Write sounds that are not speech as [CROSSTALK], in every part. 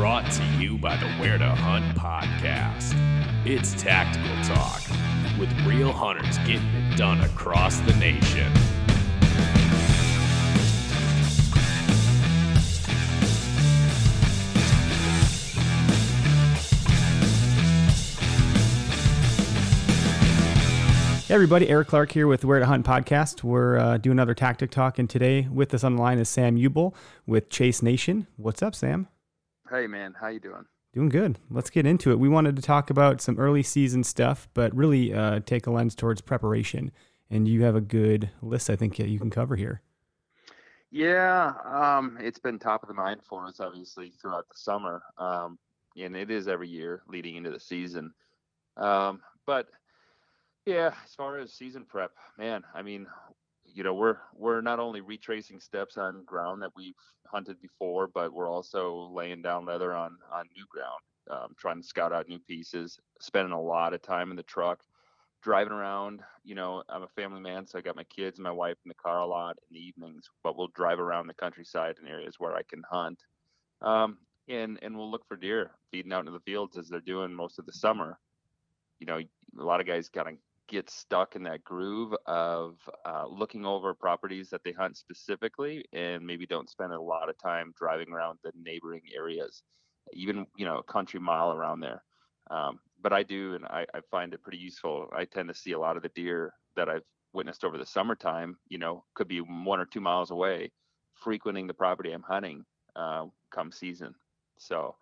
Brought to you by the Where to Hunt podcast. It's tactical talk with real hunters getting it done across the nation. Hey everybody, Eric Clark here with Where to Hunt podcast. We're uh, doing another tactic talk, and today with us on the line is Sam Ubl with Chase Nation. What's up, Sam? Hey man, how you doing? Doing good. Let's get into it. We wanted to talk about some early season stuff, but really uh, take a lens towards preparation. And you have a good list, I think, that you can cover here. Yeah, um, it's been top of the mind for us, obviously, throughout the summer, um, and it is every year leading into the season. Um, but yeah, as far as season prep, man, I mean, you know, we're we're not only retracing steps on ground that we've hunted before, but we're also laying down leather on on new ground, um, trying to scout out new pieces, spending a lot of time in the truck, driving around. You know, I'm a family man, so I got my kids and my wife in the car a lot in the evenings, but we'll drive around the countryside in areas where I can hunt. Um, and and we'll look for deer feeding out into the fields as they're doing most of the summer. You know, a lot of guys kind of get stuck in that groove of uh, looking over properties that they hunt specifically and maybe don't spend a lot of time driving around the neighboring areas even you know a country mile around there. Um, but i do and I, I find it pretty useful. I tend to see a lot of the deer that i've witnessed over the summertime you know could be one or two miles away frequenting the property i'm hunting uh, come season. So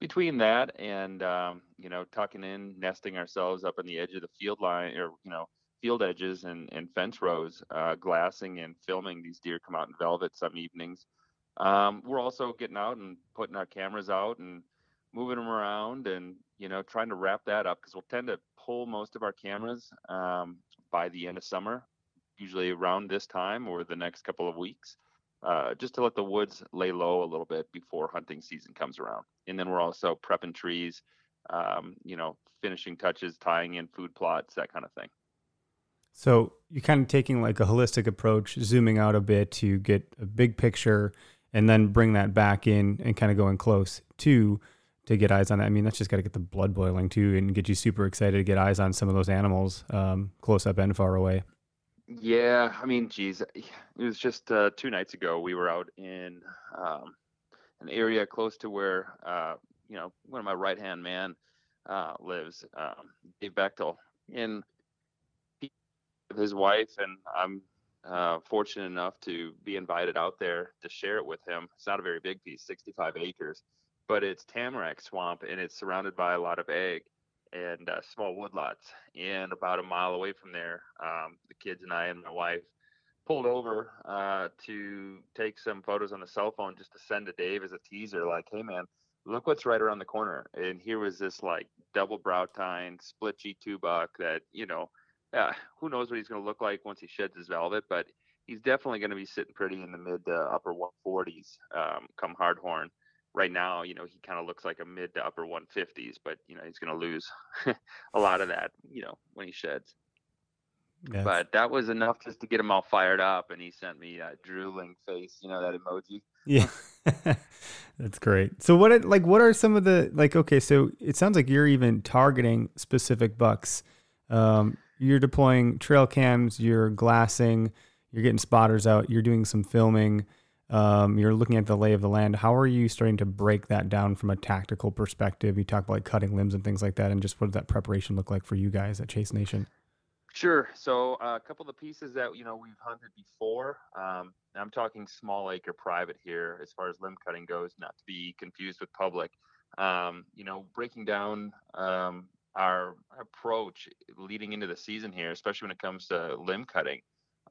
between that and um, you know tucking in nesting ourselves up on the edge of the field line or you know field edges and, and fence rows uh, glassing and filming these deer come out in velvet some evenings. Um, we're also getting out and putting our cameras out and moving them around and you know trying to wrap that up because we'll tend to pull most of our cameras um, by the end of summer usually around this time or the next couple of weeks uh, just to let the woods lay low a little bit before hunting season comes around. And then we're also prepping trees, um, you know, finishing touches, tying in food plots, that kind of thing. So you're kind of taking like a holistic approach, zooming out a bit to get a big picture and then bring that back in and kind of going close to to get eyes on that. I mean, that's just got to get the blood boiling too and get you super excited to get eyes on some of those animals um, close up and far away. Yeah, I mean, geez, it was just uh, two nights ago. We were out in um, an area close to where uh, you know one of my right hand man uh, lives, um, Dave Bechtel, and his wife, and I'm uh, fortunate enough to be invited out there to share it with him. It's not a very big piece, 65 acres, but it's tamarack swamp, and it's surrounded by a lot of ag and uh, small woodlots. And about a mile away from there, um, the kids and I and my wife pulled over uh, to take some photos on the cell phone just to send to Dave as a teaser, like, "Hey man, look what's right around the corner." And here was this like double brow tine, split G2 buck that you know, uh, who knows what he's going to look like once he sheds his velvet, but he's definitely going to be sitting pretty in the mid to upper 140s um, come hardhorn right now, you know, he kind of looks like a mid to upper 150s, but you know, he's going to lose [LAUGHS] a lot of that, you know, when he sheds. Yes. But that was enough just to get him all fired up, and he sent me that drooling face, you know, that emoji. Yeah, [LAUGHS] [LAUGHS] that's great. So, what like what are some of the like? Okay, so it sounds like you're even targeting specific bucks. Um, you're deploying trail cams, you're glassing, you're getting spotters out, you're doing some filming um, you're looking at the lay of the land. How are you starting to break that down from a tactical perspective? You talk about like cutting limbs and things like that, and just what does that preparation look like for you guys at Chase Nation? Sure. So uh, a couple of the pieces that you know we've hunted before. Um, I'm talking small acre private here, as far as limb cutting goes, not to be confused with public. Um, you know, breaking down um, our approach leading into the season here, especially when it comes to limb cutting.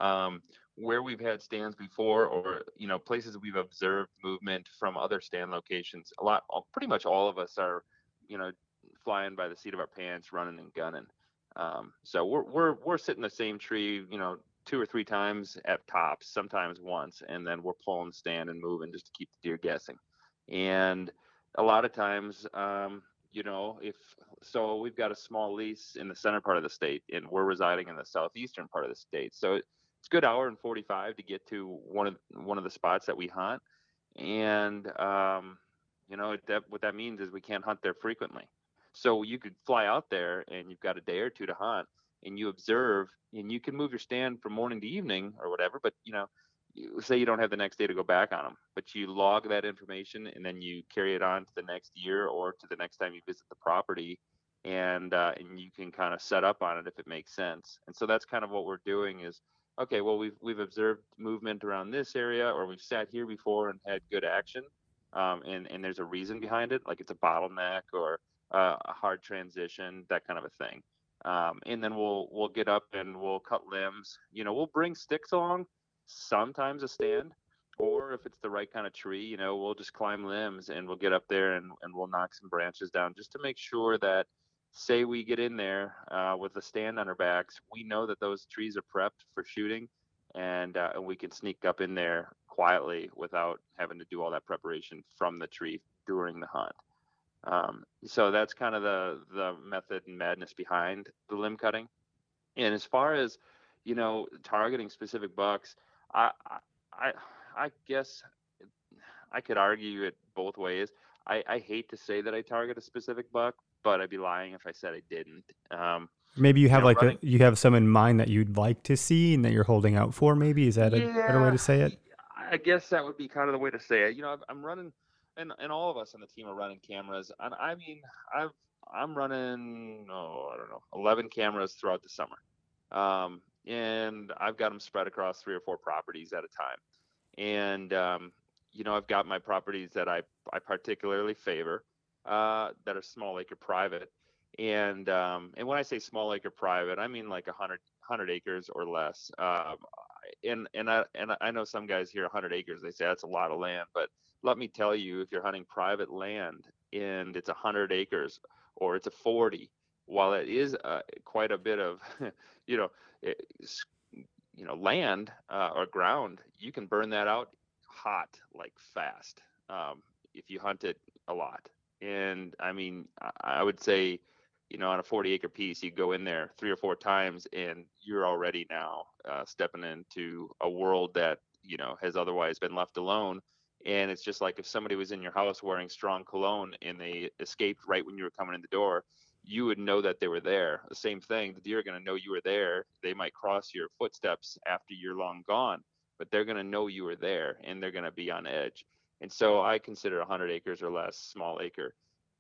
Um, where we've had stands before or you know places we've observed movement from other stand locations a lot pretty much all of us are you know flying by the seat of our pants running and gunning. Um, so we're we're we're sitting the same tree you know two or three times at tops sometimes once and then we're pulling stand and moving just to keep the deer guessing. And a lot of times um, you know if so we've got a small lease in the center part of the state and we're residing in the southeastern part of the state. So it's a good hour and 45 to get to one of one of the spots that we hunt. And um, you know that what that means is we can't hunt there frequently. So you could fly out there and you've got a day or two to hunt and you observe and you can move your stand from morning to evening or whatever but you know say you don't have the next day to go back on them but you log that information and then you carry it on to the next year or to the next time you visit the property and uh, and you can kind of set up on it if it makes sense. And so that's kind of what we're doing is okay, well we've we've observed movement around this area, or we've sat here before and had good action, um, and and there's a reason behind it, like it's a bottleneck or uh, a hard transition, that kind of a thing. Um, and then we'll we'll get up and we'll cut limbs. You know, we'll bring sticks along, sometimes a stand, or if it's the right kind of tree, you know, we'll just climb limbs and we'll get up there and, and we'll knock some branches down just to make sure that say we get in there uh, with a stand on our backs, we know that those trees are prepped for shooting, and uh, and we can sneak up in there quietly without having to do all that preparation from the tree during the hunt. Um, so that's kind of the the method and madness behind the limb cutting. And as far as you know, targeting specific bucks, I I I guess I could argue it both ways. I, I hate to say that I target a specific buck but I'd be lying if I said I didn't. Um, maybe you have you know, like running, a, you have some in mind that you'd like to see and that you're holding out for. Maybe is that a yeah, better way to say it? I guess that would be kind of the way to say it. You know, I'm running, and and all of us on the team are running cameras, and I mean, I've I'm running, oh, I don't know, 11 cameras throughout the summer, um, and I've got them spread across three or four properties at a time, and um, you know, I've got my properties that I I particularly favor uh, that are small acre private. And um, and when I say small acre private, I mean like 100, 100 acres or less. Um, and and I and I know some guys hear 100 acres, they say that's a lot of land. But let me tell you, if you're hunting private land and it's 100 acres or it's a 40, while it is uh, quite a bit of, [LAUGHS] you know, you know, land uh, or ground, you can burn that out hot like fast um, if you hunt it a lot. And I mean, I would say, you know, on a 40 acre piece, you go in there three or four times and you're already now uh, stepping into a world that, you know, has otherwise been left alone. And it's just like if somebody was in your house wearing strong cologne and they escaped right when you were coming in the door, you would know that they were there. The same thing, the deer are going to know you were there. They might cross your footsteps after you're long gone, but they're going to know you were there and they're going to be on edge. And so I consider 100 acres or less small acre.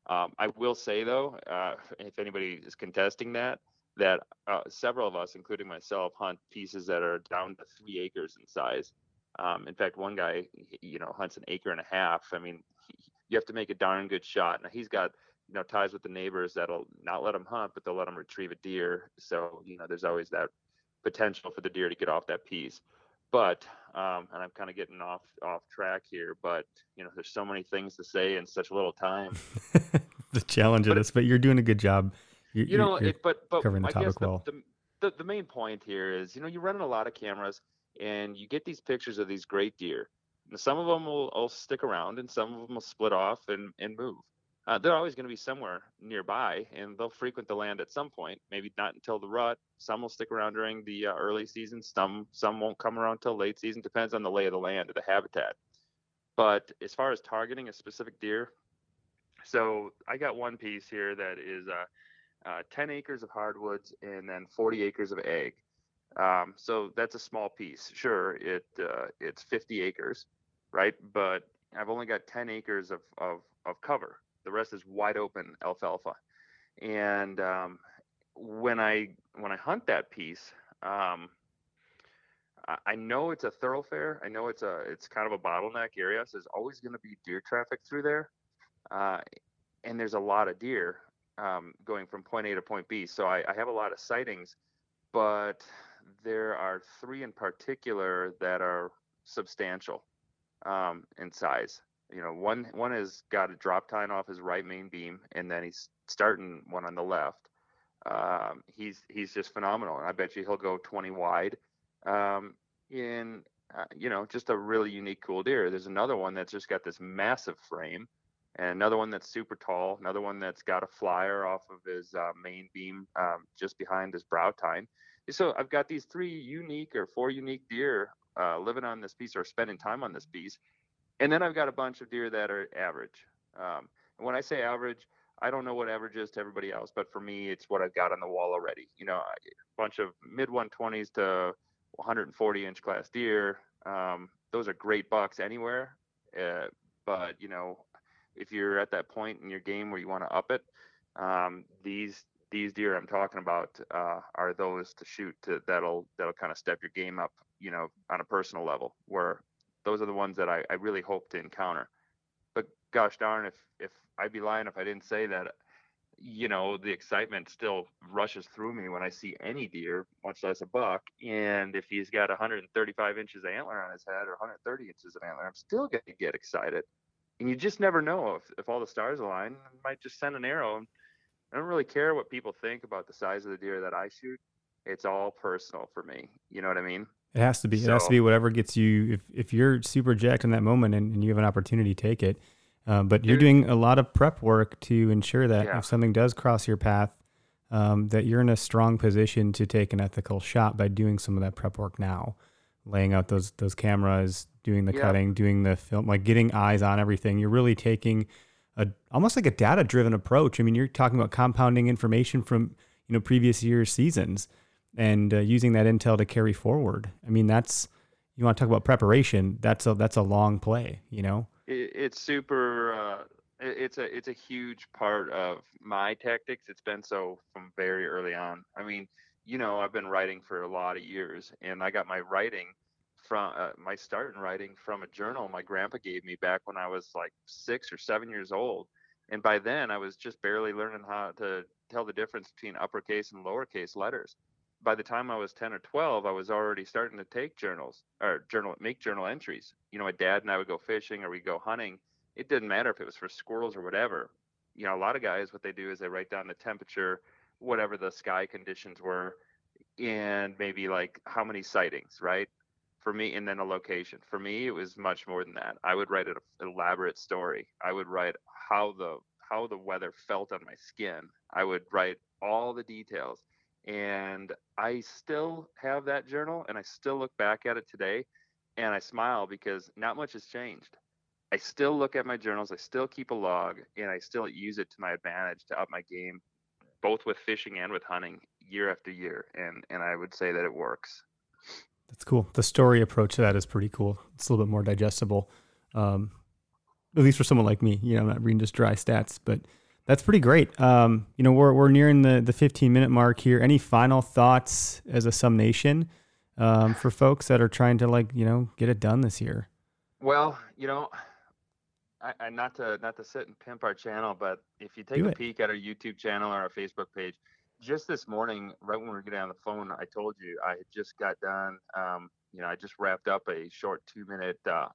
Um, I will say though, uh, if anybody is contesting that, that uh, several of us, including myself, hunt pieces that are down to three acres in size. Um, in fact, one guy, you know, hunts an acre and a half. I mean, he, you have to make a darn good shot. Now he's got, you know, ties with the neighbors that'll not let him hunt, but they'll let him retrieve a deer. So, you know, there's always that potential for the deer to get off that piece but um, and I'm kind of getting off off track here, but you know, there's so many things to say in such little time. [LAUGHS] the challenge of this, but you're doing a good job. You, you know, it, but but covering the I topic guess the, well. The, the, the main point here is, you know, you're running a lot of cameras, and you get these pictures of these great deer. some of them will, will stick around, and some of them will split off and and move uh, they're always going to be somewhere nearby and they'll frequent the land at some point maybe not until the rut. Some will stick around during the uh, early season some some won't come around till late season depends on the lay of the land or the habitat. But as far as targeting a specific deer so i got one piece here that is uh, uh 10 acres of hardwoods and then 40 acres of ag. Um, so that's a small piece. Sure it uh, it's 50 acres right? But i've only got 10 acres of, of, of cover the rest is wide open alfalfa. And um, when I when I hunt that piece, um, I, I know it's a thoroughfare. I know it's a it's kind of a bottleneck area. So there's always going to be deer traffic through there, uh, and there's a lot of deer um, going from point A to point B. So I, I have a lot of sightings, but there are three in particular that are substantial um, in size. You know, one one has got a drop tine off his right main beam, and then he's starting one on the left. Um, he's he's just phenomenal, and I bet you he'll go 20 wide. Um, in uh, you know, just a really unique, cool deer. There's another one that's just got this massive frame, and another one that's super tall. Another one that's got a flyer off of his uh, main beam, um, just behind his brow tine. So I've got these three unique or four unique deer uh, living on this piece or spending time on this piece, and then I've got a bunch of deer that are average. Um, and when I say average, I don't know what average is to everybody else, but for me, it's what I've got on the wall already. You know, a bunch of mid 120s to 140 inch class deer. Um, those are great bucks anywhere. Uh, but you know, if you're at that point in your game where you want to up it, um, these these deer I'm talking about uh, are those to shoot to that'll that'll kind of step your game up. You know, on a personal level, where those are the ones that I, I really hope to encounter. But gosh darn, if if I'd be lying if I didn't say that you know, the excitement still rushes through me when I see any deer, much less a buck. And if he's got 135 inches of antler on his head or 130 inches of antler, I'm still going to get excited. And you just never know if, if all the stars align. I might just send an arrow. I don't really care what people think about the size of the deer that I shoot. It's all personal for me. You know what I mean? It has to be. So, it has to be whatever gets you. If if you're super jacked in that moment and, and you have an opportunity, take it. Uh, but you're doing a lot of prep work to ensure that yeah. if something does cross your path, um, that you're in a strong position to take an ethical shot by doing some of that prep work now, laying out those those cameras, doing the yeah. cutting, doing the film, like getting eyes on everything. You're really taking a almost like a data driven approach. I mean, you're talking about compounding information from you know previous years' seasons and uh, using that intel to carry forward. I mean, that's you want to talk about preparation. That's a that's a long play, you know it, it's super. Uh, it, it's a it's a huge part of my tactics. It's been so from very early on. I mean, you know, I've been writing for a lot of years, and I got my writing from uh, my start in writing from a journal my grandpa gave me back when I was like six or seven years old. And by then, I was just barely learning how to tell the difference between uppercase and lowercase letters by the time I was 10 or 12, I was already starting to take journals or journal, make journal entries. You know, my dad and I would go fishing or we'd go hunting. It didn't matter if it was for squirrels or whatever. You know, a lot of guys, what they do is they write down the temperature, whatever the sky conditions were, and maybe like how many sightings, right? For me, and then a location. For me, it was much more than that. I would write an elaborate story. I would write how the how the weather felt on my skin. I would write all the details and I still have that journal and I still look back at it today and I smile because not much has changed. I still look at my journals, I still keep a log, and I still use it to my advantage to up my game, both with fishing and with hunting year after year. And and I would say that it works. That's cool. The story approach to that is pretty cool. It's a little bit more digestible, um, at least for someone like me. You know, I'm not reading just dry stats, but that's pretty great. Um, you know, we're, we're nearing the, the 15 minute mark here. Any final thoughts as a SUMNation um, for folks that are trying to like, you know, get it done this year? Well, you know, I, I not to not to sit and pimp our channel, but if you take Do a it. peek at our YouTube channel or our Facebook page, just this morning, right when we were getting on the phone, I told you I had just got done. Um, you know, I just wrapped up a short two minute. Uh,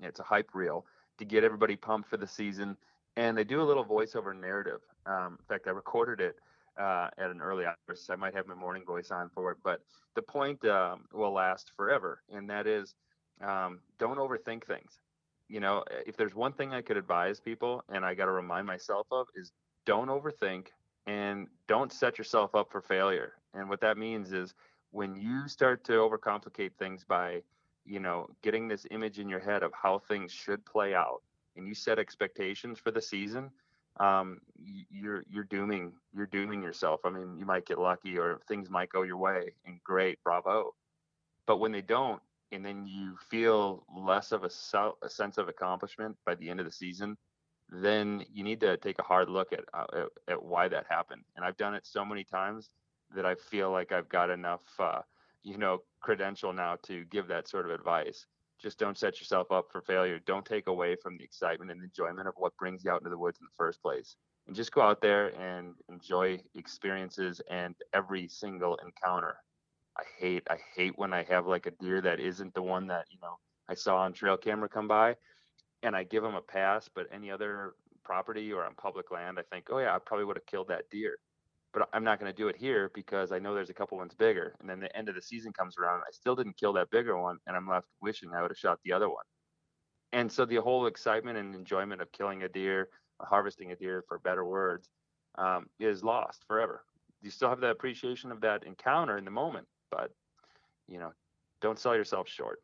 it's a hype reel to get everybody pumped for the season and they do a little voiceover narrative. Um, in fact, I recorded it uh, at an early hour, so I might have my morning voice on for it. But the point um, will last forever, and that is um, don't overthink things. You know, if there's one thing I could advise people, and I got to remind myself of, is don't overthink and don't set yourself up for failure. And what that means is when you start to overcomplicate things by, you know, getting this image in your head of how things should play out and you set expectations for the season, um, you're you're dooming you're dooming yourself. I mean, you might get lucky or things might go your way, and great, bravo. But when they don't, and then you feel less of a, a sense of accomplishment by the end of the season, then you need to take a hard look at, uh, at, at why that happened. And I've done it so many times that I feel like I've got enough, uh, you know, credential now to give that sort of advice just don't set yourself up for failure. Don't take away from the excitement and enjoyment of what brings you out into the woods in the first place. And just go out there and enjoy experiences and every single encounter. I hate I hate when I have like a deer that isn't the one that you know I saw on trail camera come by, and I give them a pass. But any other property or on public land, I think, oh yeah, I probably would have killed that deer. But I'm not going to do it here because I know there's a couple ones bigger. And then the end of the season comes around, I still didn't kill that bigger one, and I'm left wishing I would have shot the other one. And so the whole excitement and enjoyment of killing a deer, harvesting a deer, for better words, um, is lost forever. You still have the appreciation of that encounter in the moment, but you know, don't sell yourself short.